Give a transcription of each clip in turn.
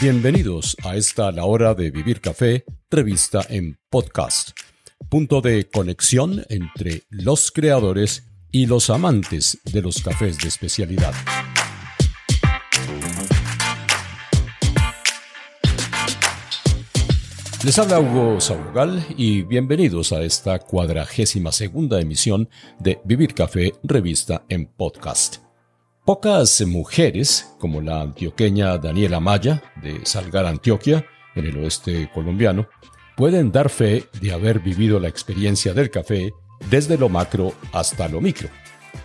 Bienvenidos a esta La Hora de Vivir Café, revista en podcast, punto de conexión entre los creadores y los amantes de los cafés de especialidad. Les habla Hugo Saugal y bienvenidos a esta cuadragésima segunda emisión de Vivir Café, revista en podcast. Pocas mujeres, como la antioqueña Daniela Maya, de Salgar, Antioquia, en el oeste colombiano, pueden dar fe de haber vivido la experiencia del café desde lo macro hasta lo micro.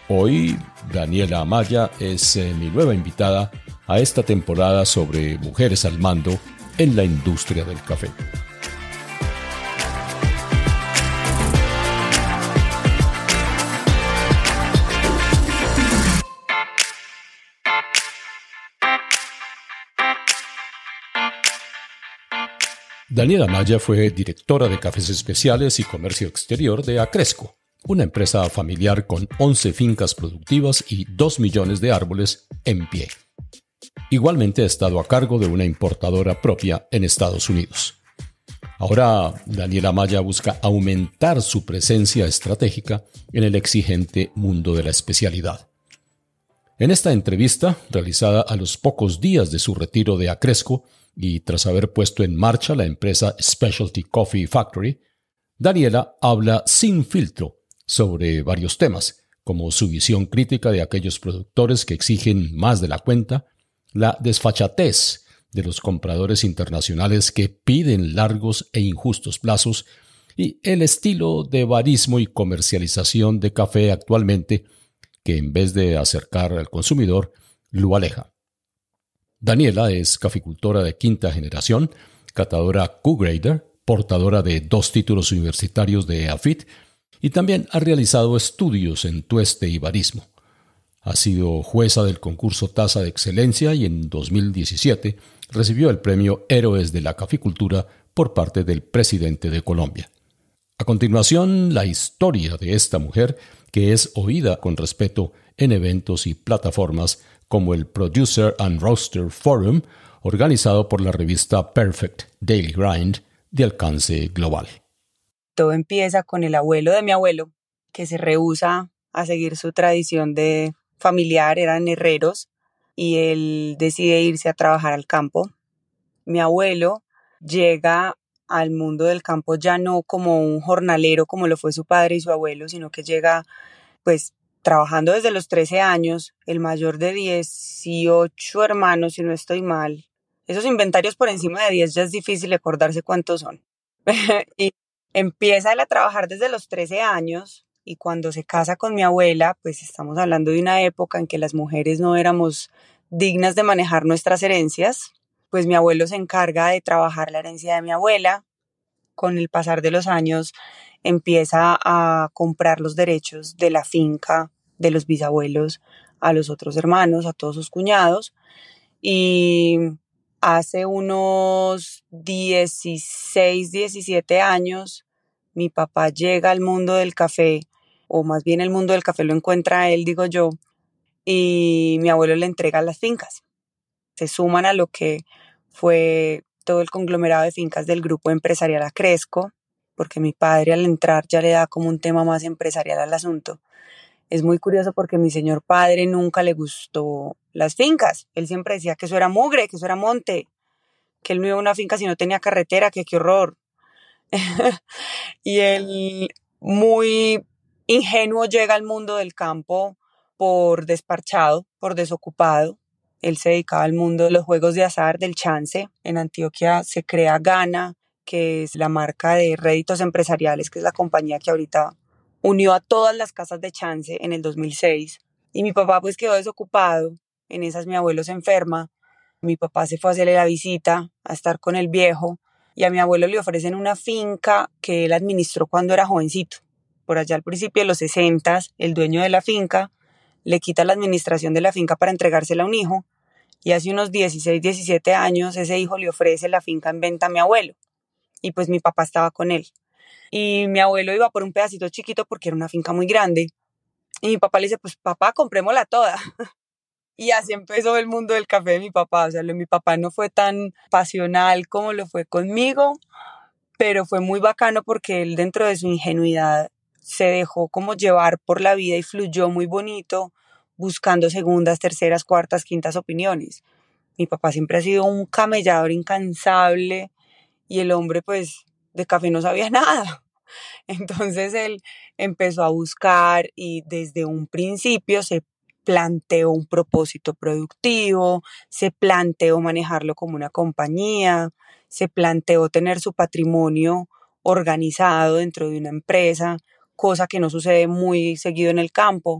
Hoy, Daniela Amaya es eh, mi nueva invitada a esta temporada sobre mujeres al mando en la industria del café. Daniela Maya fue directora de cafés especiales y comercio exterior de Acresco, una empresa familiar con 11 fincas productivas y 2 millones de árboles en pie. Igualmente ha estado a cargo de una importadora propia en Estados Unidos. Ahora, Daniela Maya busca aumentar su presencia estratégica en el exigente mundo de la especialidad. En esta entrevista, realizada a los pocos días de su retiro de Acresco y tras haber puesto en marcha la empresa Specialty Coffee Factory, Daniela habla sin filtro sobre varios temas, como su visión crítica de aquellos productores que exigen más de la cuenta, la desfachatez de los compradores internacionales que piden largos e injustos plazos y el estilo de barismo y comercialización de café actualmente que en vez de acercar al consumidor, lo aleja. Daniela es caficultora de quinta generación, catadora Q-Grader, portadora de dos títulos universitarios de AFIT y también ha realizado estudios en tueste y barismo. Ha sido jueza del concurso Tasa de Excelencia y en 2017 recibió el premio Héroes de la Caficultura por parte del presidente de Colombia. A continuación, la historia de esta mujer, que es oída con respeto en eventos y plataformas como el Producer and Roaster Forum, organizado por la revista Perfect Daily Grind de alcance global. Todo empieza con el abuelo de mi abuelo, que se rehúsa a seguir su tradición de familiar, eran herreros, y él decide irse a trabajar al campo. Mi abuelo llega al mundo del campo ya no como un jornalero como lo fue su padre y su abuelo, sino que llega pues trabajando desde los 13 años, el mayor de 18 hermanos, si no estoy mal. Esos inventarios por encima de 10 ya es difícil acordarse cuántos son. y empieza él a trabajar desde los 13 años y cuando se casa con mi abuela, pues estamos hablando de una época en que las mujeres no éramos dignas de manejar nuestras herencias, pues mi abuelo se encarga de trabajar la herencia de mi abuela. Con el pasar de los años empieza a comprar los derechos de la finca de los bisabuelos a los otros hermanos, a todos sus cuñados. Y hace unos 16, 17 años, mi papá llega al mundo del café o más bien el mundo del café lo encuentra él, digo yo, y mi abuelo le entrega las fincas. Se suman a lo que fue todo el conglomerado de fincas del grupo empresarial Acresco, porque mi padre al entrar ya le da como un tema más empresarial al asunto. Es muy curioso porque mi señor padre nunca le gustó las fincas. Él siempre decía que eso era mugre, que eso era monte, que él no iba a una finca si no tenía carretera, que qué horror. y él muy ingenuo llega al mundo del campo por desparchado, por desocupado. Él se dedicaba al mundo de los juegos de azar, del chance. En Antioquia se crea Gana, que es la marca de réditos empresariales, que es la compañía que ahorita unió a todas las casas de chance en el 2006. Y mi papá pues quedó desocupado. En esas mi abuelo se enferma. Mi papá se fue a hacerle la visita, a estar con el viejo. Y a mi abuelo le ofrecen una finca que él administró cuando era jovencito por allá al principio de los 60, el dueño de la finca le quita la administración de la finca para entregársela a un hijo y hace unos 16, 17 años ese hijo le ofrece la finca en venta a mi abuelo y pues mi papá estaba con él. Y mi abuelo iba por un pedacito chiquito porque era una finca muy grande y mi papá le dice, pues papá, comprémosla toda. Y así empezó el mundo del café de mi papá. O sea, mi papá no fue tan pasional como lo fue conmigo, pero fue muy bacano porque él dentro de su ingenuidad se dejó como llevar por la vida y fluyó muy bonito buscando segundas, terceras, cuartas, quintas opiniones. Mi papá siempre ha sido un camellador incansable y el hombre pues de café no sabía nada. Entonces él empezó a buscar y desde un principio se planteó un propósito productivo, se planteó manejarlo como una compañía, se planteó tener su patrimonio organizado dentro de una empresa, cosa que no sucede muy seguido en el campo.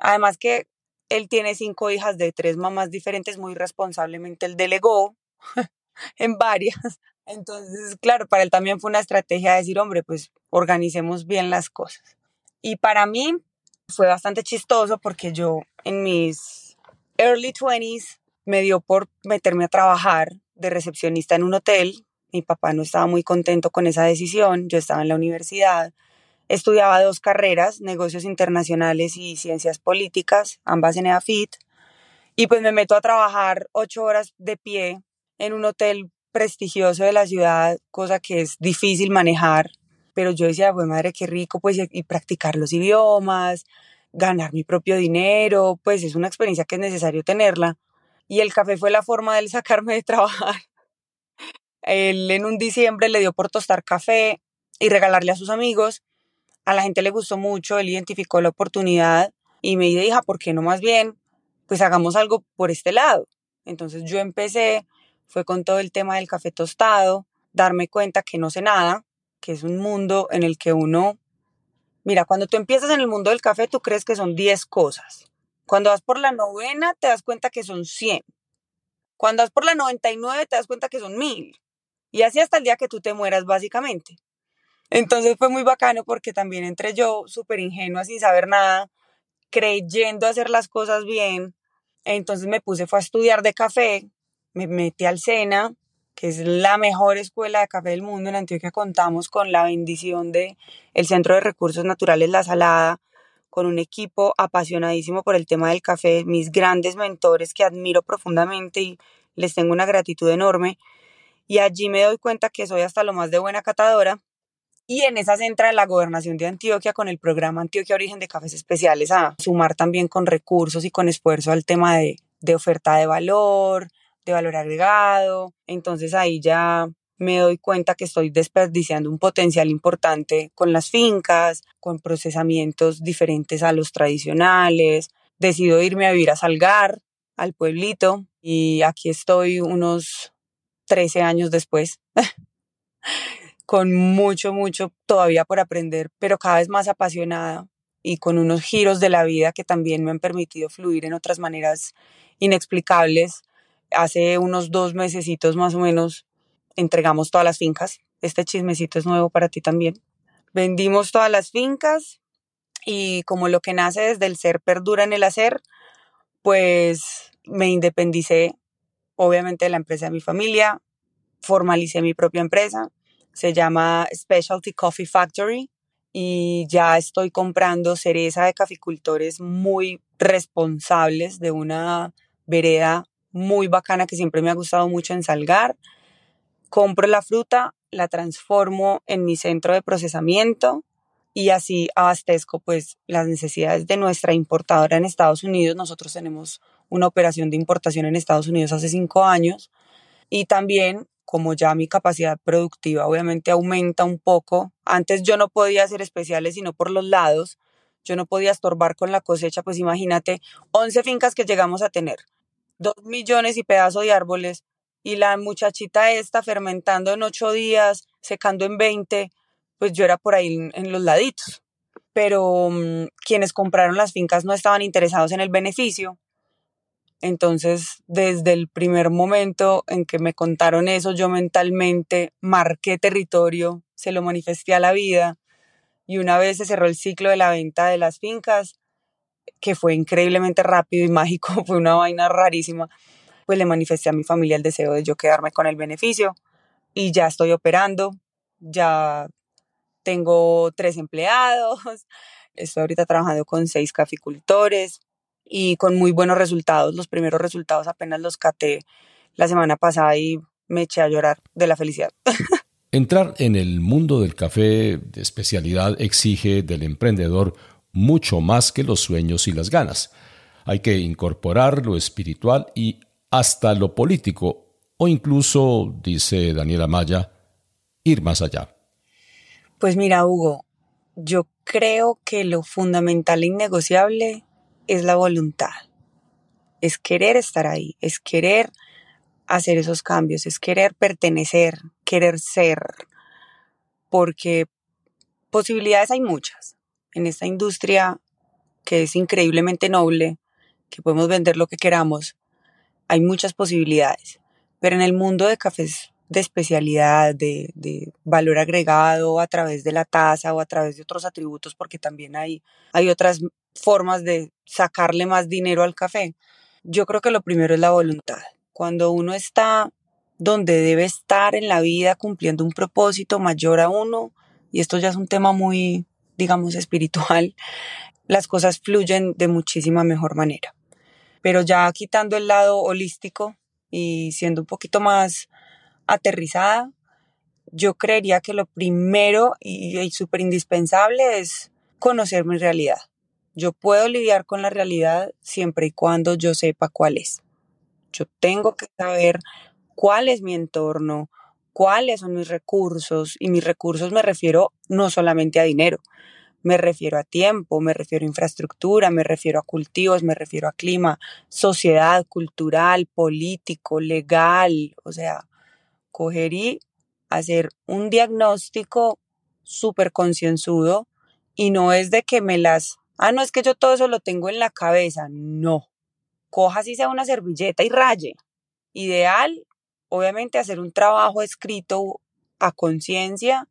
Además que él tiene cinco hijas de tres mamás diferentes, muy responsablemente él delegó en varias. Entonces, claro, para él también fue una estrategia de decir, hombre, pues organicemos bien las cosas. Y para mí fue bastante chistoso porque yo en mis early 20s me dio por meterme a trabajar de recepcionista en un hotel. Mi papá no estaba muy contento con esa decisión, yo estaba en la universidad, estudiaba dos carreras, negocios internacionales y ciencias políticas, ambas en EAFIT, y pues me meto a trabajar ocho horas de pie en un hotel prestigioso de la ciudad, cosa que es difícil manejar, pero yo decía, pues madre, qué rico, pues y practicar los idiomas, ganar mi propio dinero, pues es una experiencia que es necesario tenerla. Y el café fue la forma de él sacarme de trabajar. Él en un diciembre le dio por tostar café y regalarle a sus amigos. A la gente le gustó mucho, él identificó la oportunidad y me dijo, ¿por qué no más bien? Pues hagamos algo por este lado. Entonces yo empecé, fue con todo el tema del café tostado, darme cuenta que no sé nada, que es un mundo en el que uno Mira, cuando tú empiezas en el mundo del café, tú crees que son 10 cosas. Cuando vas por la novena, te das cuenta que son 100. Cuando vas por la 99, te das cuenta que son 1000. Y así hasta el día que tú te mueras, básicamente. Entonces fue muy bacano porque también entré yo súper ingenua, sin saber nada, creyendo hacer las cosas bien. Entonces me puse, fue a estudiar de café, me metí al SENA, que es la mejor escuela de café del mundo. En Antioquia contamos con la bendición de el Centro de Recursos Naturales La Salada, con un equipo apasionadísimo por el tema del café, mis grandes mentores que admiro profundamente y les tengo una gratitud enorme. Y allí me doy cuenta que soy hasta lo más de buena catadora. Y en esa entra la gobernación de Antioquia con el programa Antioquia Origen de Cafés Especiales a sumar también con recursos y con esfuerzo al tema de, de oferta de valor, de valor agregado. Entonces ahí ya me doy cuenta que estoy desperdiciando un potencial importante con las fincas, con procesamientos diferentes a los tradicionales. Decido irme a vivir a Salgar, al pueblito, y aquí estoy unos 13 años después, con mucho, mucho todavía por aprender, pero cada vez más apasionada y con unos giros de la vida que también me han permitido fluir en otras maneras inexplicables hace unos dos mesecitos más o menos entregamos todas las fincas. Este chismecito es nuevo para ti también. Vendimos todas las fincas y como lo que nace desde el ser perdura en el hacer, pues me independicé obviamente de la empresa de mi familia, formalicé mi propia empresa, se llama Specialty Coffee Factory y ya estoy comprando cereza de caficultores muy responsables de una vereda muy bacana que siempre me ha gustado mucho en Salgar. Compro la fruta, la transformo en mi centro de procesamiento y así abastezco pues las necesidades de nuestra importadora en Estados Unidos. Nosotros tenemos una operación de importación en Estados Unidos hace cinco años y también como ya mi capacidad productiva obviamente aumenta un poco. Antes yo no podía hacer especiales sino por los lados. Yo no podía estorbar con la cosecha, pues imagínate 11 fincas que llegamos a tener dos millones y pedazos de árboles y la muchachita esta fermentando en ocho días, secando en veinte, pues yo era por ahí en, los laditos. Pero mm, quienes compraron las fincas no estaban interesados en el beneficio. Entonces, desde el primer momento en que me contaron eso, yo mentalmente marqué territorio, se lo manifesté a la vida y una vez se cerró el ciclo de la venta de las fincas, que fue increíblemente rápido y mágico, fue una vaina rarísima, pues le manifesté a mi familia el deseo de yo quedarme con el beneficio y ya estoy operando, ya tengo tres empleados, estoy ahorita trabajando con seis caficultores y con muy buenos resultados. Los primeros resultados apenas los caté la semana pasada y me eché a llorar de la felicidad. Entrar en el mundo del café de especialidad exige del emprendedor mucho más que los sueños y las ganas. Hay que incorporar lo espiritual y hasta lo político, o incluso, dice Daniela Maya, ir más allá. Pues mira, Hugo, yo creo que lo fundamental e innegociable es la voluntad. Es querer estar ahí, es querer hacer esos cambios, es querer pertenecer, querer ser, porque posibilidades hay muchas. En esta industria que es increíblemente noble, que podemos vender lo que queramos, hay muchas posibilidades. Pero en el mundo de cafés de especialidad, de, valor agregado a través de la taza o a través de otros atributos, porque también hay, hay otras formas de sacarle más dinero al café. Yo creo que lo primero es la voluntad cuando uno está donde debe estar en la vida cumpliendo un propósito mayor a uno, y esto ya es un tema muy, digamos, espiritual, las cosas fluyen de muchísima mejor manera. Pero ya quitando el lado holístico y siendo un poquito más aterrizada, yo creería que lo primero y, y súper indispensable es conocer mi realidad. Yo puedo lidiar con la realidad siempre y cuando yo sepa cuál es. Yo tengo que saber cuál es mi entorno, cuáles son mis recursos, y mis recursos me refiero no solamente a dinero, me refiero a tiempo, me refiero a infraestructura, me refiero a cultivos, me refiero a clima, sociedad, cultural, político, legal, o sea, coger y hacer un diagnóstico súper concienzudo y no es de que me las, ah, no es que yo todo eso lo tengo en la cabeza, no, coja así sea una servilleta y raye. Ideal, obviamente, hacer un trabajo escrito a conciencia,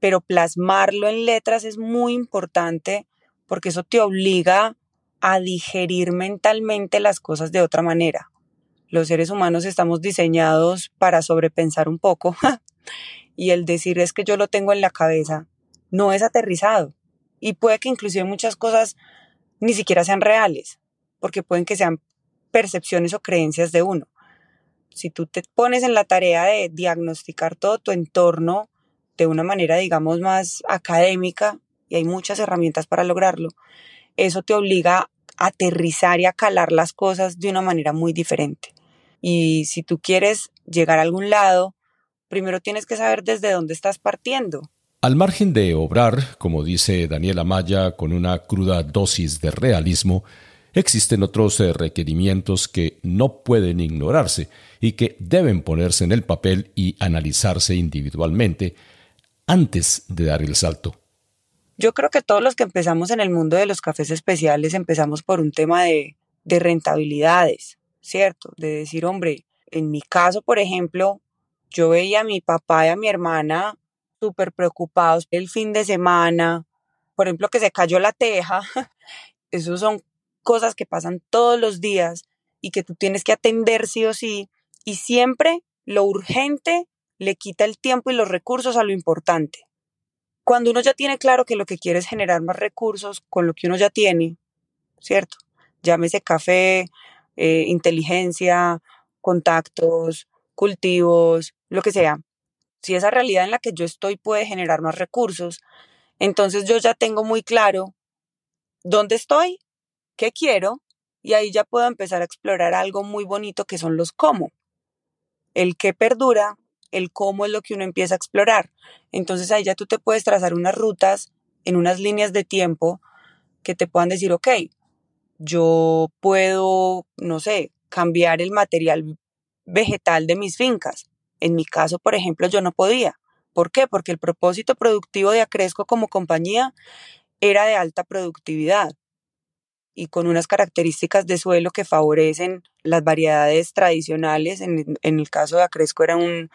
pero plasmarlo en letras es muy importante porque eso te obliga a digerir mentalmente las cosas de otra manera. Los seres humanos estamos diseñados para sobrepensar un poco y el decir es que yo lo tengo en la cabeza no es aterrizado y puede que inclusive muchas cosas ni siquiera sean reales porque pueden que sean percepciones o creencias de uno. Si tú te pones en la tarea de diagnosticar todo tu entorno de una manera, digamos, más académica, y hay muchas herramientas para lograrlo, eso te obliga a aterrizar y a calar las cosas de una manera muy diferente. Y si tú quieres llegar a algún lado, primero tienes que saber desde dónde estás partiendo. Al margen de obrar, como dice Daniela Maya, con una cruda dosis de realismo, existen otros eh, requerimientos que no pueden ignorarse y que deben ponerse en el papel y analizarse individualmente antes de dar el salto. Yo creo que todos los que empezamos en el mundo de los cafés especiales empezamos por un tema de, de rentabilidades, ¿cierto? De decir, hombre, en mi caso, por ejemplo, yo veía a mi papá y a mi hermana súper preocupados el fin de semana, por ejemplo, que se cayó la teja. Esos son cosas que pasan todos los días y que tú tienes que atender sí o sí, y siempre lo urgente le quita el tiempo y los recursos a lo importante. Cuando uno ya tiene claro que lo que quiere es generar más recursos con lo que uno ya tiene, ¿cierto? Llámese café, eh, inteligencia, contactos, cultivos, lo que sea. Si esa realidad en la que yo estoy puede generar más recursos, entonces yo ya tengo muy claro dónde estoy quiero y ahí ya puedo empezar a explorar algo muy bonito que son los cómo. El qué perdura, el cómo es lo que uno empieza a explorar. Entonces ahí ya tú te puedes trazar unas rutas en unas líneas de tiempo que te puedan decir, ok, yo puedo, no sé, cambiar el material vegetal de mis fincas. En mi caso, por ejemplo, yo no podía. ¿Por qué? Porque el propósito productivo de Acresco como compañía era de alta productividad y con unas características de suelo que favorecen las variedades tradicionales. En, el caso de Acresco era un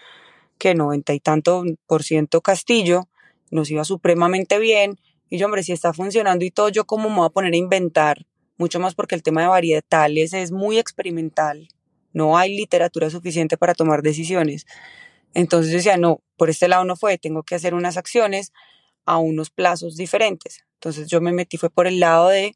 que noventa y tanto por ciento castillo, nos iba supremamente bien. Y yo, hombre, si está funcionando y todo, yo cómo me voy a poner a inventar, mucho más porque el tema de varietales es muy experimental. No hay literatura suficiente para tomar decisiones. Entonces yo decía, no, por este lado no fue, tengo que hacer unas acciones a unos plazos diferentes. Entonces yo me metí fue por el lado de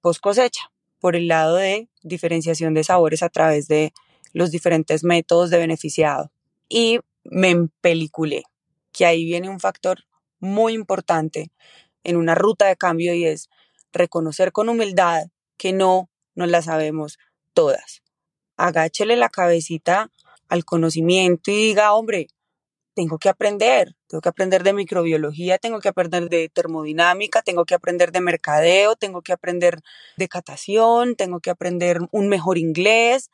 post cosecha. por el lado de diferenciación de sabores a través de los diferentes métodos de beneficiado. Y me empeliculé, que ahí viene un factor muy importante en una ruta de cambio y es reconocer con humildad que no nos la sabemos todas. Agáchele la cabecita al conocimiento y diga, hombre, tengo que aprender, tengo que aprender de microbiología, tengo que aprender de termodinámica, tengo que aprender de mercadeo, tengo que aprender de catación, tengo que aprender un mejor inglés,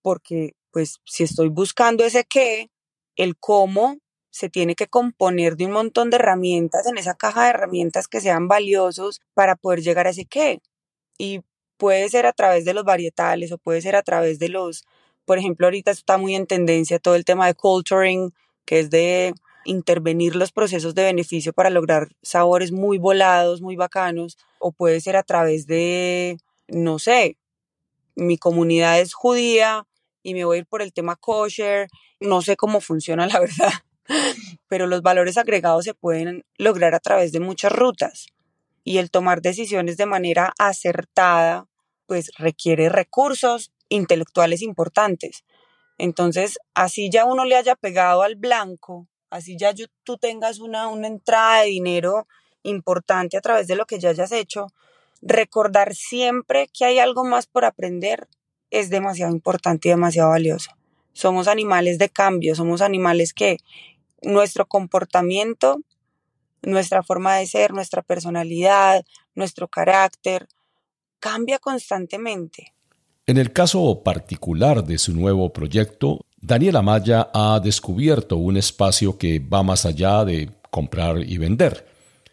porque pues si estoy buscando ese qué, el cómo se tiene que componer de un montón de herramientas en esa caja de herramientas que sean valiosos para poder llegar a ese qué. Y puede ser a través de los varietales o puede ser a través de los, por ejemplo, ahorita está muy en tendencia todo el tema de culturing, que es de intervenir los procesos de beneficio para lograr sabores muy volados, muy bacanos, o puede ser a través de, no sé, mi comunidad es judía y me voy a ir por el tema kosher, no sé cómo funciona la verdad, pero los valores agregados se pueden lograr a través de muchas rutas y el tomar decisiones de manera acertada pues requiere recursos intelectuales importantes. Entonces, así ya uno le haya pegado al blanco, así ya tú tengas una, una entrada de dinero importante a través de lo que ya hayas hecho, recordar siempre que hay algo más por aprender es demasiado importante y demasiado valioso. Somos animales de cambio, somos animales que nuestro comportamiento, nuestra forma de ser, nuestra personalidad, nuestro carácter, cambia constantemente. En el caso particular de su nuevo proyecto, Daniela Maya ha descubierto un espacio que va más allá de comprar y vender.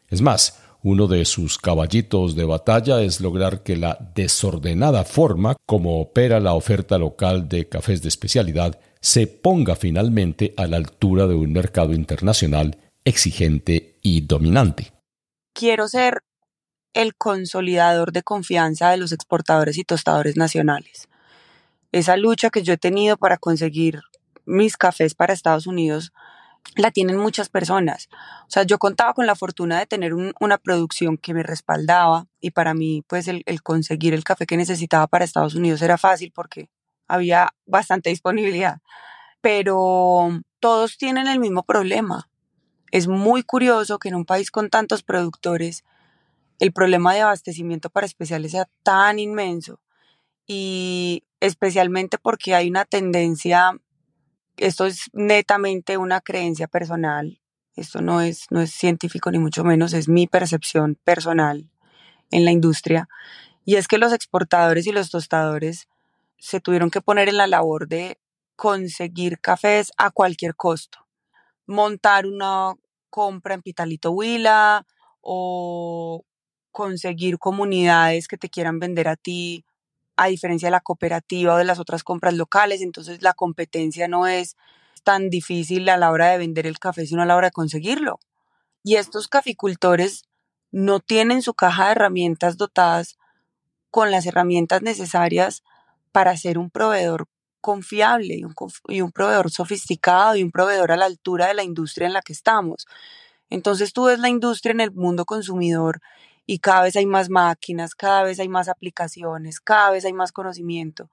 Es más, uno de sus caballitos de batalla es lograr que la desordenada forma como opera la oferta local de cafés de especialidad se ponga finalmente a la altura de un mercado internacional exigente y dominante. Quiero ser el consolidador de confianza de los exportadores y tostadores nacionales. Esa lucha que yo he tenido para conseguir mis cafés para Estados Unidos la tienen muchas personas. O sea, yo contaba con la fortuna de tener una producción que me respaldaba y para mí, pues, el, conseguir el café que necesitaba para Estados Unidos era fácil porque había bastante disponibilidad. Pero todos tienen el mismo problema. Es muy curioso que en un país con tantos productores el problema de abastecimiento para especiales sea tan inmenso y especialmente porque hay una tendencia, esto es netamente una creencia personal, esto no es, no es científico ni mucho menos, es mi percepción personal en la industria, y es que los exportadores y los tostadores se tuvieron que poner en la labor de conseguir cafés a cualquier costo, montar una compra en Pitalito Huila o conseguir comunidades que te quieran vender a ti, a diferencia de la cooperativa o de las otras compras locales, entonces la competencia no es tan difícil a la hora de vender el café, sino a la hora de conseguirlo. Y estos caficultores no tienen su caja de herramientas dotadas con las herramientas necesarias para ser un proveedor confiable y un, proveedor sofisticado y un proveedor a la altura de la industria en la que estamos. Entonces tú ves la industria en el mundo consumidor y cada vez hay más máquinas, cada vez hay más aplicaciones, cada vez hay más conocimiento.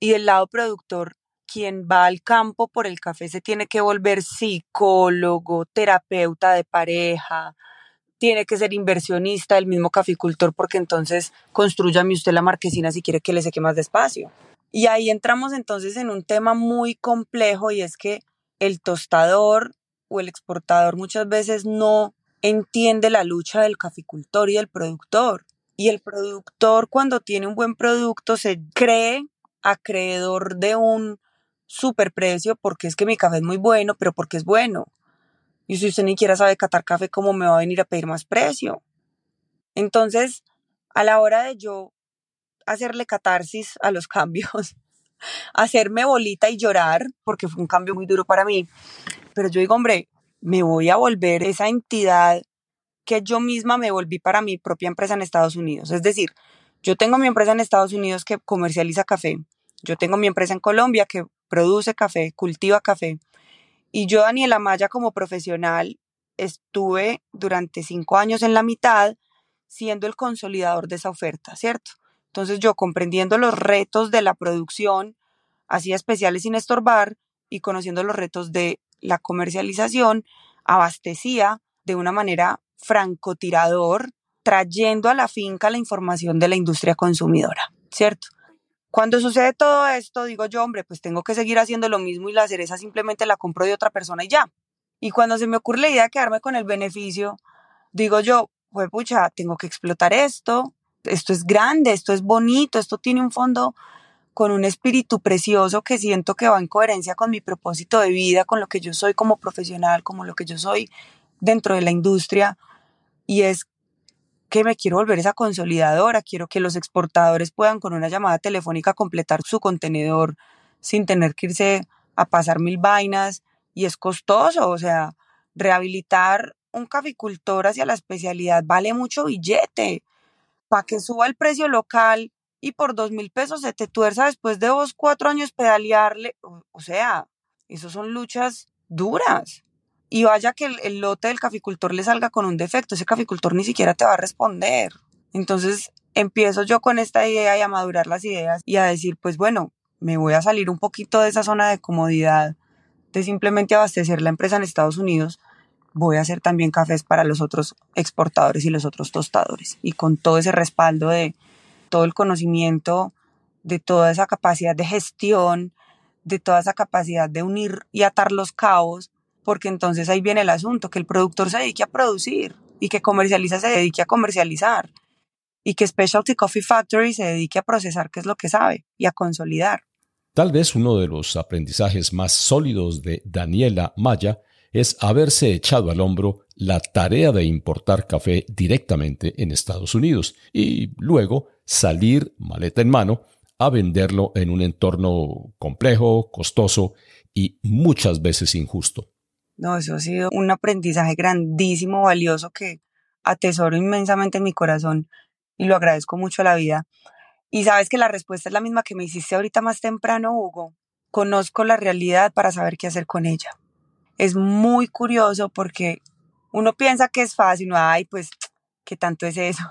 Y del lado productor, quien va al campo por el café se tiene que volver psicólogo, terapeuta de pareja, tiene que ser inversionista del mismo caficultor porque entonces construyame usted la marquesina si quiere que le seque más despacio. Y ahí entramos entonces en un tema muy complejo y es que el tostador o el exportador muchas veces no entiende la lucha del caficultor y del productor. Y el productor cuando tiene un buen producto se cree acreedor de un superprecio porque es que mi café es muy bueno, pero porque es bueno. Y si usted ni siquiera sabe catar café, ¿cómo me va a venir a pedir más precio? Entonces, a la hora de yo hacerle catarsis a los cambios, hacerme bolita y llorar, porque fue un cambio muy duro para mí, pero yo digo, hombre, me voy a volver esa entidad que yo misma me volví para mi propia empresa en Estados Unidos. Es decir, yo tengo mi empresa en Estados Unidos que comercializa café. Yo tengo mi empresa en Colombia que produce café, cultiva café. Y yo, Daniela Maya, como profesional, estuve durante cinco años en la mitad siendo el consolidador de esa oferta, ¿cierto? Entonces yo comprendiendo los retos de la producción, hacía especiales sin estorbar y conociendo los retos de la comercialización, abastecía de una manera francotirador, trayendo a la finca la información de la industria consumidora, ¿cierto? Cuando sucede todo esto, digo yo, hombre, pues tengo que seguir haciendo lo mismo y la cereza simplemente la compro de otra persona y ya. Y cuando se me ocurre la idea de quedarme con el beneficio, digo yo, pues pucha, tengo que explotar esto, esto es grande, esto es bonito, esto tiene un fondo con un espíritu precioso que siento que va en coherencia con mi propósito de vida, con lo que yo soy como profesional, como lo que yo soy dentro de la industria. Y es que me quiero volver esa consolidadora, quiero que los exportadores puedan con una llamada telefónica completar su contenedor sin tener que irse a pasar mil vainas y es costoso, o sea, rehabilitar un caficultor hacia la especialidad vale mucho billete. Para que suba el precio local y por dos mil pesos se te tuerza después de vos cuatro años pedalearle, o, sea, eso son luchas duras y vaya que el, lote del caficultor le salga con un defecto, ese caficultor ni siquiera te va a responder. Entonces empiezo yo con esta idea y a madurar las ideas y a decir, pues bueno, me voy a salir un poquito de esa zona de comodidad de simplemente abastecer la empresa en Estados Unidos. Voy a hacer también cafés para los otros exportadores y los otros tostadores. Y con todo ese respaldo de todo el conocimiento, de toda esa capacidad de gestión, de toda esa capacidad de unir y atar los cabos, porque entonces ahí viene el asunto, que el productor se dedique a producir y que comercializa se dedique a comercializar y que Specialty Coffee Factory se dedique a procesar qué es lo que sabe y a consolidar. Tal vez uno de los aprendizajes más sólidos de Daniela Maya es haberse echado al hombro la tarea de importar café directamente en Estados Unidos y luego salir, maleta en mano, a venderlo en un entorno complejo, costoso y muchas veces injusto. No, eso ha sido un aprendizaje grandísimo, valioso que atesoro inmensamente en mi corazón y lo agradezco mucho a la vida. Y sabes que la respuesta es la misma que me hiciste ahorita más temprano, Hugo. Conozco la realidad para saber qué hacer con ella. Es muy curioso porque uno piensa que es fácil, no, ay, pues, ¿qué tanto es eso?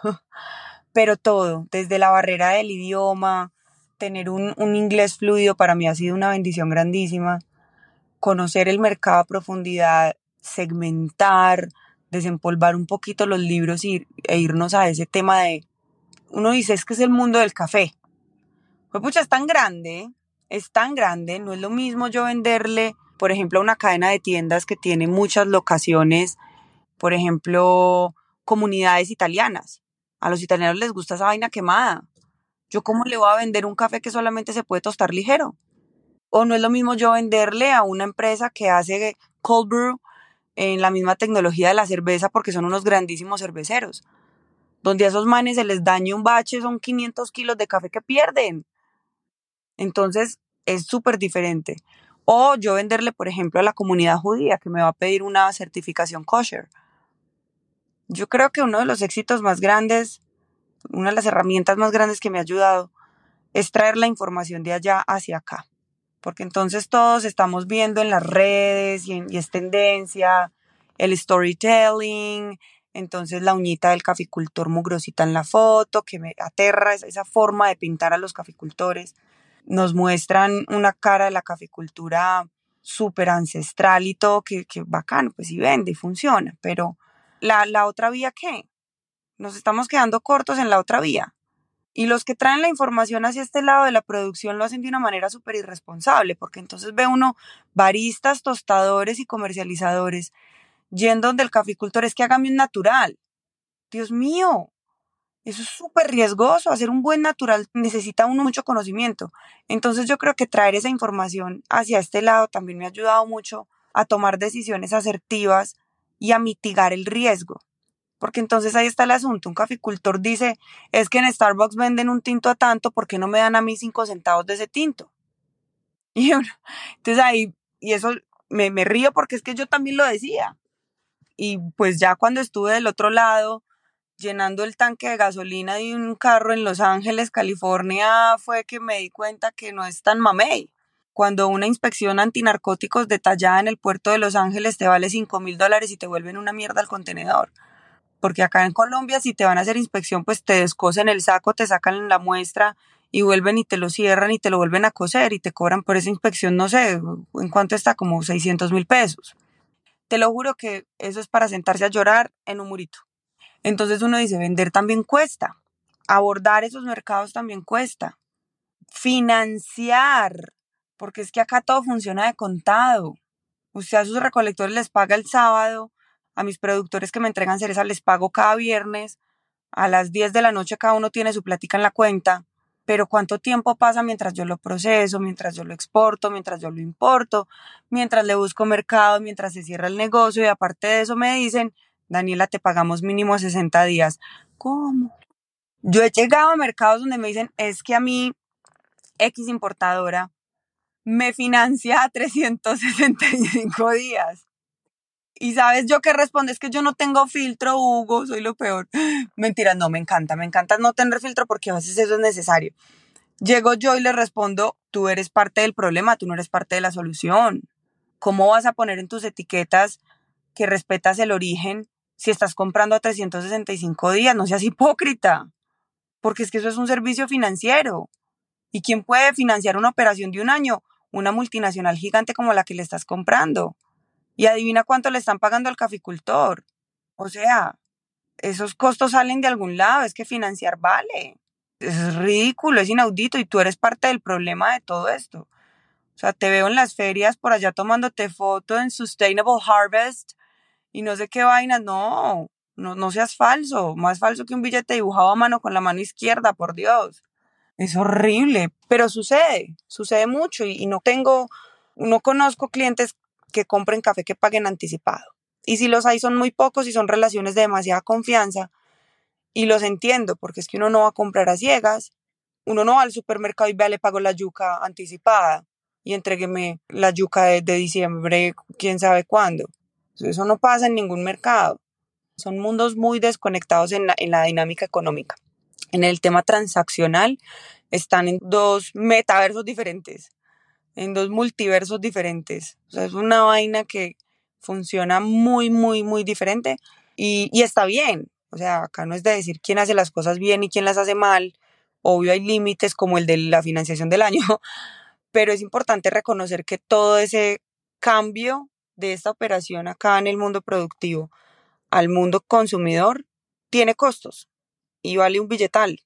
Pero todo, desde la barrera del idioma, tener un, un inglés fluido para mí ha sido una bendición grandísima conocer el mercado a profundidad, segmentar, desempolvar un poquito los libros y, e irnos a ese tema de, uno dice, es que es el mundo del café. Pues pucha, es tan grande, es tan grande, no es lo mismo yo venderle, por ejemplo, a una cadena de tiendas que tiene muchas locaciones, por ejemplo, comunidades italianas. A los italianos les gusta esa vaina quemada. ¿Yo cómo le voy a vender un café que solamente se puede tostar ligero? O no es lo mismo yo venderle a una empresa que hace cold brew en la misma tecnología de la cerveza porque son unos grandísimos cerveceros. Donde a esos manes se les dañe un bache son 500 kilos de café que pierden. Entonces es súper diferente. O yo venderle, por ejemplo, a la comunidad judía que me va a pedir una certificación kosher. Yo creo que uno de los éxitos más grandes, una de las herramientas más grandes que me ha ayudado es traer la información de allá hacia acá porque entonces todos estamos viendo en las redes y, es tendencia el storytelling, entonces la uñita del caficultor mugrosita en la foto, que me aterra esa, forma de pintar a los caficultores. Nos muestran una cara de la caficultura súper ancestral y todo, que, que bacano, pues sí vende y funciona, pero la, la otra vía, ¿qué? Nos estamos quedando cortos en la otra vía. Y los que traen la información hacia este lado de la producción lo hacen de una manera súper irresponsable, porque entonces ve uno baristas, tostadores y comercializadores yendo donde el caficultor es que hágame un natural. Dios mío, eso es súper riesgoso. Hacer un buen natural necesita uno mucho conocimiento. Entonces yo creo que traer esa información hacia este lado también me ha ayudado mucho a tomar decisiones asertivas y a mitigar el riesgo. Porque entonces ahí está el asunto. Un caficultor dice, es que en Starbucks venden un tinto a tanto, ¿por qué no me dan a mí cinco centavos de ese tinto? Y entonces ahí, y eso me, me río porque es que yo también lo decía. Y pues ya cuando estuve del otro lado, llenando el tanque de gasolina de un carro en Los Ángeles, California, fue que me di cuenta que no es tan mamey. Cuando una inspección antinarcóticos detallada en el puerto de Los Ángeles te vale cinco mil dólares y te vuelven una mierda al contenedor porque acá en Colombia si te van a hacer inspección, pues te descosen el saco, te sacan la muestra y vuelven y te lo cierran y te lo vuelven a coser y te cobran por esa inspección, no sé, en cuánto está, como 600 mil pesos. Te lo juro que eso es para sentarse a llorar en un murito. Entonces uno dice, vender también cuesta, abordar esos mercados también cuesta, financiar, porque es que acá todo funciona de contado. Usted a sus recolectores les paga el sábado, a mis productores que me entregan cereza les pago cada viernes, a las 10 de la noche cada uno tiene su plática en la cuenta, pero cuánto tiempo pasa mientras yo lo proceso, mientras yo lo exporto, mientras yo lo importo, mientras le busco mercado, mientras se cierra el negocio y aparte de eso me dicen, Daniela, te pagamos mínimo 60 días. ¿Cómo? Yo he llegado a mercados donde me dicen, es que a mí X importadora me financia a 365 días. Y sabes yo qué responde, es que yo no tengo filtro, Hugo, soy lo peor. Mentira, no, me encanta, me encanta no tener filtro porque a veces eso es necesario. Llego yo y le respondo, tú eres parte del problema, tú no eres parte de la solución. ¿Cómo vas a poner en tus etiquetas que respetas el origen si estás comprando a 365 días? No seas hipócrita, porque es que eso es un servicio financiero. ¿Y quién puede financiar una operación de un año? Una multinacional gigante como la que le estás comprando. Y adivina cuánto le están pagando al caficultor. O sea, esos costos salen de algún lado, es que financiar vale. Es ridículo, es inaudito y tú eres parte del problema de todo esto. O sea, te veo en las ferias por allá tomándote foto en Sustainable Harvest y no sé qué vaina. No, no, no seas falso. Más falso que un billete dibujado a mano con la mano izquierda, por Dios. Es horrible, pero sucede, sucede mucho y, no tengo, no conozco clientes que compren café que paguen anticipado. Y si los hay son muy pocos y son relaciones de demasiada confianza. Y los entiendo, porque es que uno no va a comprar a ciegas. Uno no va al supermercado y vea, le pago la yuca anticipada y entrégueme la yuca de, diciembre, quién sabe cuándo. Eso no pasa en ningún mercado. Son mundos muy desconectados en la, en la dinámica económica. En el tema transaccional están en dos metaversos diferentes en dos multiversos diferentes. O sea, es una vaina que funciona muy, muy, muy diferente y, está bien. O sea, acá no es de decir quién hace las cosas bien y quién las hace mal. Obvio hay límites como el de la financiación del año, pero es importante reconocer que todo ese cambio de esta operación acá en el mundo productivo al mundo consumidor tiene costos y vale un billetal.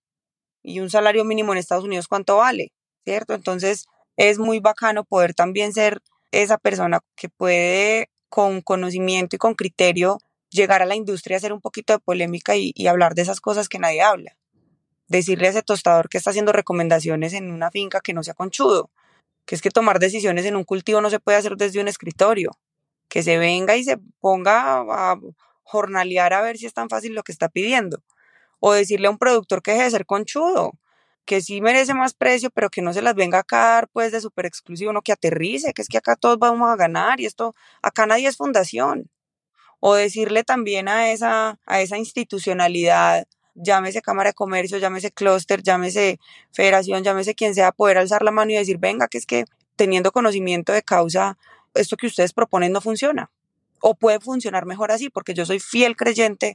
Y un salario mínimo en Estados Unidos, ¿cuánto vale? ¿Cierto? Entonces, es muy bacano poder también ser esa persona que puede con conocimiento y con criterio llegar a la industria hacer un poquito de polémica y, hablar de esas cosas que nadie habla. Decirle a ese tostador que está haciendo recomendaciones en una finca que no sea conchudo, que es que tomar decisiones en un cultivo no se puede hacer desde un escritorio, que se venga y se ponga a jornalear a ver si es tan fácil lo que está pidiendo. O decirle a un productor que deje de ser conchudo, que sí merece más precio, pero que no se las venga a dar pues de súper exclusivo, no que aterrice, que es que acá todos vamos a ganar y esto, acá nadie es fundación. O decirle también a esa, a esa institucionalidad, llámese Cámara de Comercio, llámese Clúster, llámese Federación, llámese quien sea, poder alzar la mano y decir, venga, que es que teniendo conocimiento de causa, esto que ustedes proponen no funciona. O puede funcionar mejor así, porque yo soy fiel creyente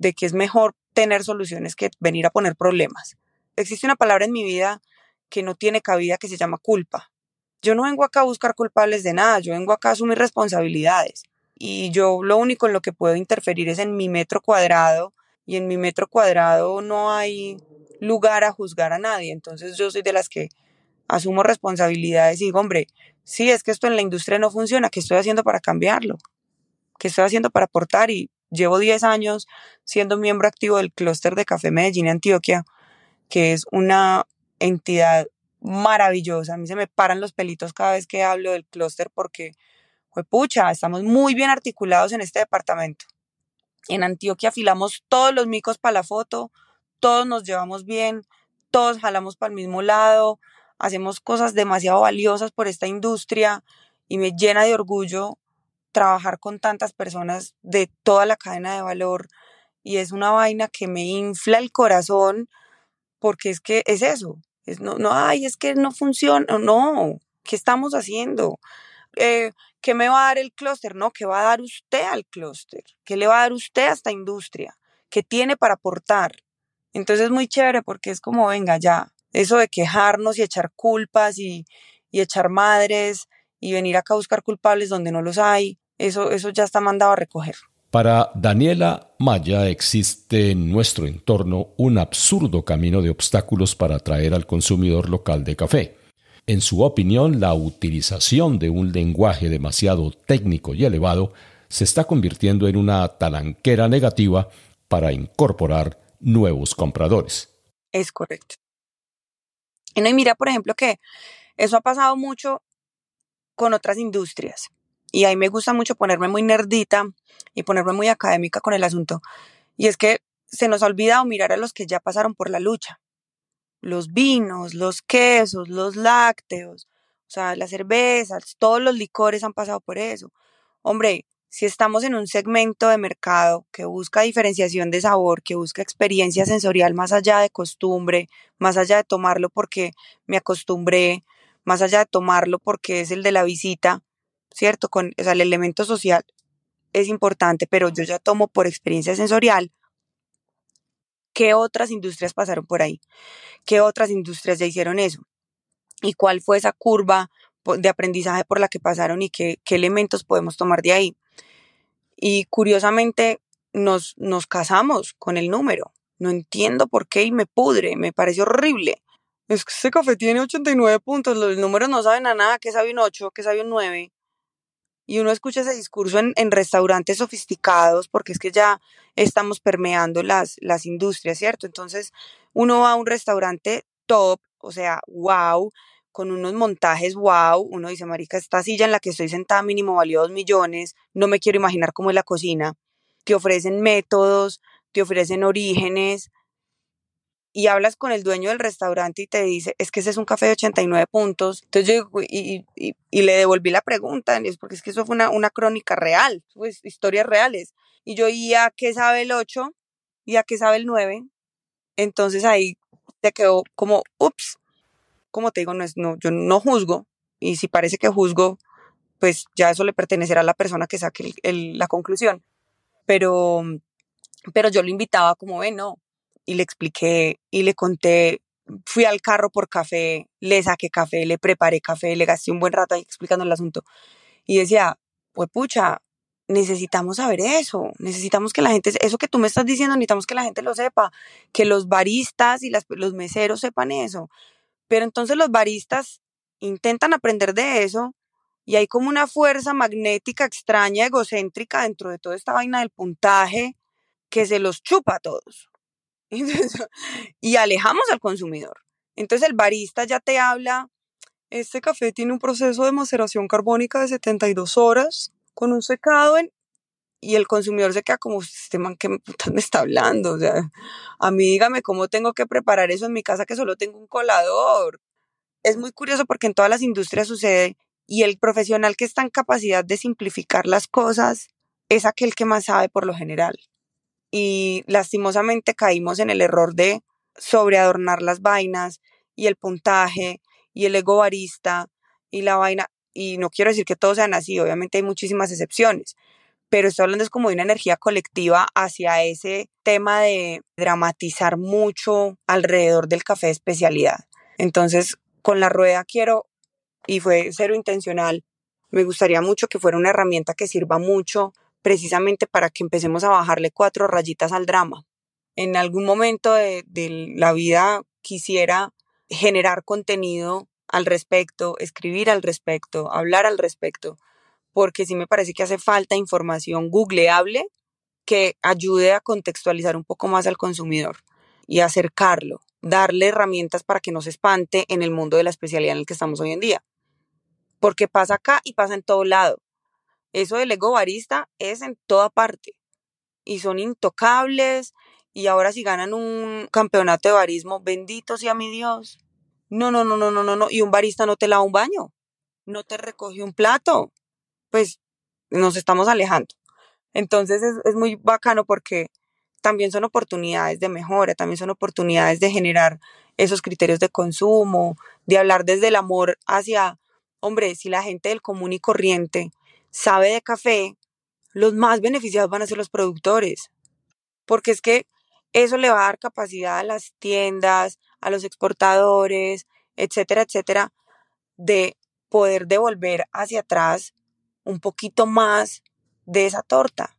de que es mejor tener soluciones que venir a poner problemas existe una palabra en mi vida que no tiene cabida que se llama culpa. Yo no vengo acá a buscar culpables de nada, yo vengo acá a asumir responsabilidades. Y yo lo único en lo que puedo interferir es en mi metro cuadrado y en mi metro cuadrado no hay lugar a juzgar a nadie. Entonces yo soy de las que asumo responsabilidades y digo, hombre, sí, es que esto en la industria no funciona, ¿qué estoy haciendo para cambiarlo? ¿Qué estoy haciendo para aportar? Y llevo 10 años siendo miembro activo del clúster de Café Medellín Antioquia que es una entidad maravillosa. A mí se me paran los pelitos cada vez que hablo del clúster porque, pucha, estamos muy bien articulados en este departamento. En Antioquia afilamos todos los micos para la foto, todos nos llevamos bien, todos jalamos para el mismo lado, hacemos cosas demasiado valiosas por esta industria y me llena de orgullo trabajar con tantas personas de toda la cadena de valor y es una vaina que me infla el corazón porque es que es eso, es no, no, ay, es que no funciona, no, ¿qué estamos haciendo? Eh, ¿Qué me va a dar el clúster? No, ¿qué va a dar usted al clúster? ¿Qué le va a dar usted a esta industria? que tiene para aportar. Entonces es muy chévere porque es como, venga, ya, eso de quejarnos y echar culpas y, y echar madres y venir acá a buscar culpables donde no los hay, eso, eso ya está mandado a recoger. Para Daniela Maya existe en nuestro entorno un absurdo camino de obstáculos para atraer al consumidor local de café. En su opinión, la utilización de un lenguaje demasiado técnico y elevado se está convirtiendo en una talanquera negativa para incorporar nuevos compradores. Es correcto. Y mira, por ejemplo, que eso ha pasado mucho con otras industrias y ahí me gusta mucho ponerme muy nerdita y ponerme muy académica con el asunto. Y es que se nos ha olvidado mirar a los que ya pasaron por la lucha. Los vinos, los quesos, los lácteos, o sea, las cervezas, todos los licores han pasado por eso. Hombre, si estamos en un segmento de mercado que busca diferenciación de sabor, que busca experiencia sensorial más allá de costumbre, más allá de tomarlo porque me acostumbré, más allá de tomarlo porque es el de la visita, ¿cierto? Con, o sea, el elemento social es importante, pero yo ya tomo por experiencia sensorial qué otras industrias pasaron por ahí, qué otras industrias ya hicieron eso y cuál fue esa curva de aprendizaje por la que pasaron y qué, qué elementos podemos tomar de ahí. Y curiosamente nos, nos casamos con el número. No entiendo por qué y me pudre, me parece horrible. Es que ese café tiene 89 puntos, los números no saben a nada, que sabe un 8, que sabe un 9 y uno escucha ese discurso en, restaurantes sofisticados, porque es que ya estamos permeando las, las industrias, ¿cierto? Entonces uno va a un restaurante top, o sea, wow, con unos montajes wow, uno dice, marica, esta silla en la que estoy sentada mínimo valió dos millones, no me quiero imaginar cómo es la cocina. Te ofrecen métodos, te ofrecen orígenes, y hablas con el dueño del restaurante y te dice, es que ese es un café de 89 puntos. Entonces yo y, y, y le devolví la pregunta, porque es que eso fue una, una crónica real, pues historias reales. Y yo, ¿y a qué sabe el 8? ¿Y a qué sabe el 9? Entonces ahí te quedó como, ups, como te digo, no es, no, yo no juzgo. Y si parece que juzgo, pues ya eso le pertenecerá a la persona que saque la conclusión. Pero, pero yo lo invitaba como, ve, no, y le expliqué y le conté, fui al carro por café, le saqué café, le preparé café, le gasté un buen rato ahí explicando el asunto. Y decía, pues pucha, necesitamos saber eso, necesitamos que la gente, eso que tú me estás diciendo, necesitamos que la gente lo sepa, que los baristas y los meseros sepan eso. Pero entonces los baristas intentan aprender de eso y hay como una fuerza magnética extraña, egocéntrica dentro de toda esta vaina del puntaje que se los chupa a todos. y alejamos al consumidor. Entonces el barista ya te habla, este café tiene un proceso de maceración carbónica de 72 horas con un secado en, y el consumidor se queda como, este man, ¿qué me está hablando? O sea, a mí dígame cómo tengo que preparar eso en mi casa que solo tengo un colador. Es muy curioso porque en todas las industrias sucede y el profesional que está en capacidad de simplificar las cosas es aquel que más sabe por lo general y lastimosamente caímos en el error de sobreadornar las vainas y el puntaje y el ego barista y la vaina. Y no quiero decir que todos sean así, obviamente hay muchísimas excepciones, pero estoy hablando es como de una energía colectiva hacia ese tema de dramatizar mucho alrededor del café de especialidad. Entonces, con la rueda quiero, y fue cero intencional, me gustaría mucho que fuera una herramienta que sirva mucho precisamente para que empecemos a bajarle cuatro rayitas al drama. En algún momento de, la vida quisiera generar contenido al respecto, escribir al respecto, hablar al respecto, porque sí me parece que hace falta información googleable que ayude a contextualizar un poco más al consumidor y acercarlo, darle herramientas para que no se espante en el mundo de la especialidad en el que estamos hoy en día. Porque pasa acá y pasa en todo lado. Eso del ego barista es en toda parte y son intocables y ahora si ganan un campeonato de barismo, bendito sea mi Dios. No, no, no, no, no, no, no. Y un barista no te lava un baño, no te recoge un plato. Pues nos estamos alejando. Entonces es, es muy bacano porque también son oportunidades de mejora, también son oportunidades de generar esos criterios de consumo, de hablar desde el amor hacia, hombre, si la gente del común y corriente sabe de café, los más beneficiados van a ser los productores. porque es que eso le va a dar capacidad a las tiendas, a los exportadores, etcétera, etcétera, de poder devolver hacia atrás un poquito más de esa torta.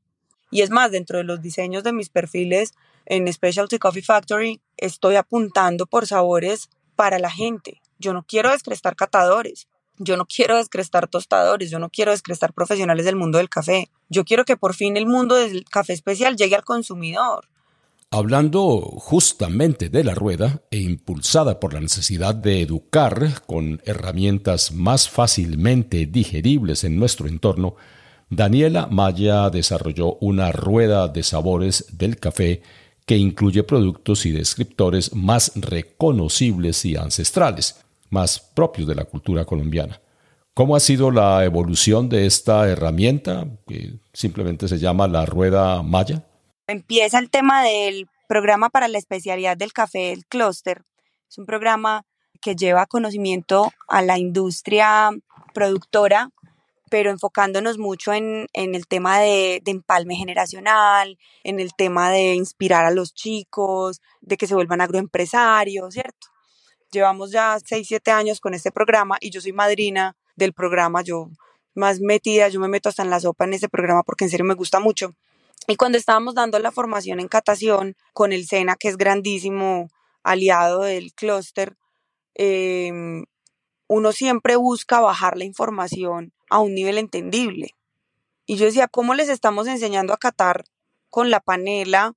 Y es más, dentro de los diseños de mis perfiles en Specialty Coffee Factory, estoy apuntando por sabores para la gente. Yo no quiero descrestar catadores, yo no quiero descrestar tostadores, yo no quiero descrestar profesionales del mundo del café. Yo quiero que por fin el mundo del café especial llegue al consumidor. Hablando justamente de la rueda e impulsada por la necesidad de educar con herramientas más fácilmente digeribles en nuestro entorno, Daniela Maya desarrolló una rueda de sabores del café que incluye productos y descriptores más reconocibles y ancestrales, más propios de la cultura colombiana. ¿Cómo ha sido la evolución de esta herramienta que simplemente se llama la rueda Maya? empieza el tema del programa para la especialidad del café, el clúster. Es un programa que lleva conocimiento a la industria productora, pero enfocándonos mucho en, el tema de, de, empalme generacional, en el tema de inspirar a los chicos, de que se vuelvan agroempresarios, ¿cierto? Llevamos ya 6, 7 años con este programa y yo soy madrina del programa, yo más metida, yo me meto hasta en la sopa en ese programa porque en serio me gusta mucho. Y cuando estábamos dando la formación en catación con el SENA, que es grandísimo aliado del clúster, em, uno siempre busca bajar la información a un nivel entendible. Y yo decía, ¿cómo les estamos enseñando a catar con la panela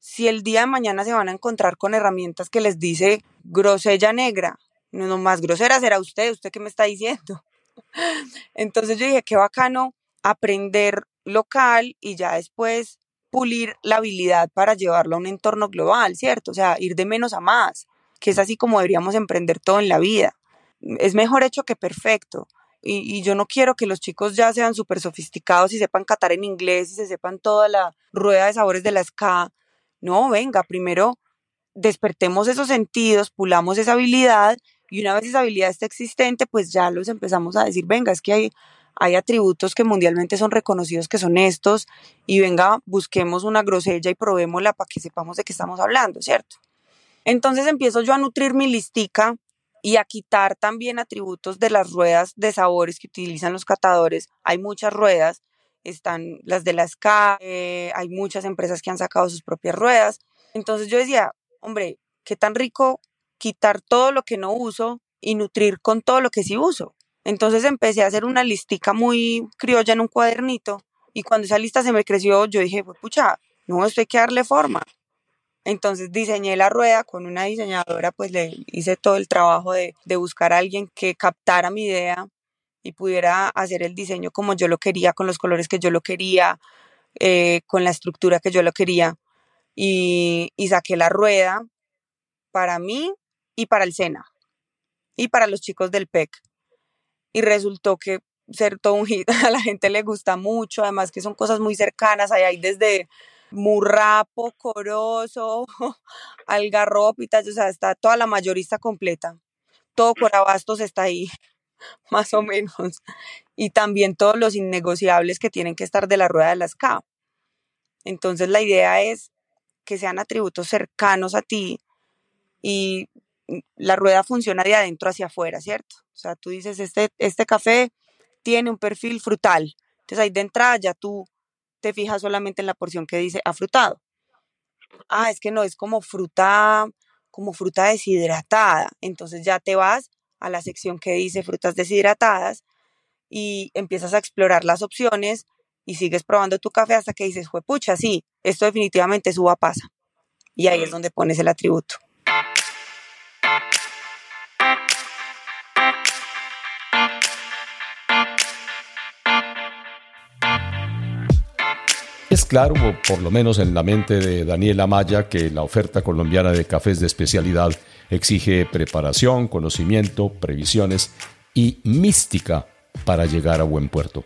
si el día de mañana se van a encontrar con herramientas que les dice grosella negra? No, más grosera será usted, ¿usted qué me está diciendo? Entonces yo dije, qué bacano aprender local y ya después pulir la habilidad para llevarlo a un entorno global, ¿cierto? O sea, ir de menos a más, que es así como deberíamos emprender todo en la vida. Es mejor hecho que perfecto. Y, yo no quiero que los chicos ya sean súper sofisticados y sepan catar en inglés y se sepan toda la rueda de sabores de la SCA. No, venga, primero despertemos esos sentidos, pulamos esa habilidad y una vez esa habilidad está existente, pues ya los empezamos a decir, venga, es que hay, hay atributos que mundialmente son reconocidos que son estos y venga, busquemos una grosella y probémosla para que sepamos de qué estamos hablando, ¿cierto? Entonces empiezo yo a nutrir mi listica y a quitar también atributos de las ruedas de sabores que utilizan los catadores. Hay muchas ruedas, están las de la SCA, eh, hay muchas empresas que han sacado sus propias ruedas. Entonces yo decía, hombre, qué tan rico quitar todo lo que no uso y nutrir con todo lo que sí uso. Entonces empecé a hacer una listica muy criolla en un cuadernito y cuando esa lista se me creció, yo dije, pues pucha, no, esto hay que darle forma. Entonces diseñé la rueda con una diseñadora, pues le hice todo el trabajo de, buscar a alguien que captara mi idea y pudiera hacer el diseño como yo lo quería, con los colores que yo lo quería, eh, con la estructura que yo lo quería. Y, y saqué la rueda para mí y para el SENA y para los chicos del PEC y resultó que ser todo un hit a la gente le gusta mucho, además que son cosas muy cercanas, hay desde Murrapo, Corozo, Algarropitas, o sea, está toda la mayorista completa. Todo Corabastos está ahí, más o menos. Y también todos los innegociables que tienen que estar de la rueda de las K. Entonces la idea es que sean atributos cercanos a ti y la rueda funciona de adentro hacia afuera, ¿cierto? O sea, tú dices, este, este café tiene un perfil frutal. Entonces ahí de entrada ya tú te fijas solamente en la porción que dice afrutado. Ah, es que no, es como fruta, como fruta deshidratada. Entonces ya te vas a la sección que dice frutas deshidratadas y empiezas a explorar las opciones y sigues probando tu café hasta que dices, pucha, sí, esto definitivamente es pasa. Y ahí es donde pones el atributo. Es claro, por lo menos en la mente de Daniela Maya, que la oferta colombiana de cafés de especialidad exige preparación, conocimiento, previsiones y mística para llegar a buen puerto.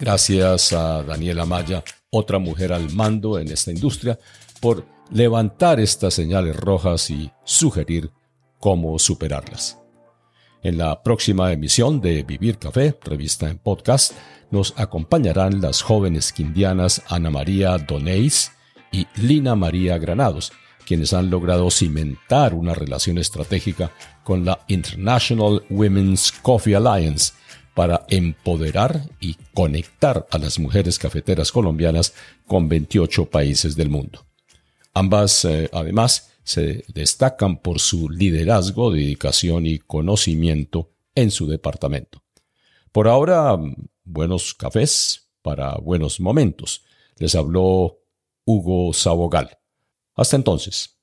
Gracias a Daniela Maya, otra mujer al mando en esta industria, por levantar estas señales rojas y sugerir cómo superarlas. En la próxima emisión de Vivir Café, revista en podcast, nos acompañarán las jóvenes quindianas Ana María Doneis y Lina María Granados, quienes han logrado cimentar una relación estratégica con la International Women's Coffee Alliance para empoderar y conectar a las mujeres cafeteras colombianas con 28 países del mundo. Ambas, eh, además, se destacan por su liderazgo, dedicación y conocimiento en su departamento. Por ahora, buenos cafés para buenos momentos. Les habló Hugo Sabogal. Hasta entonces.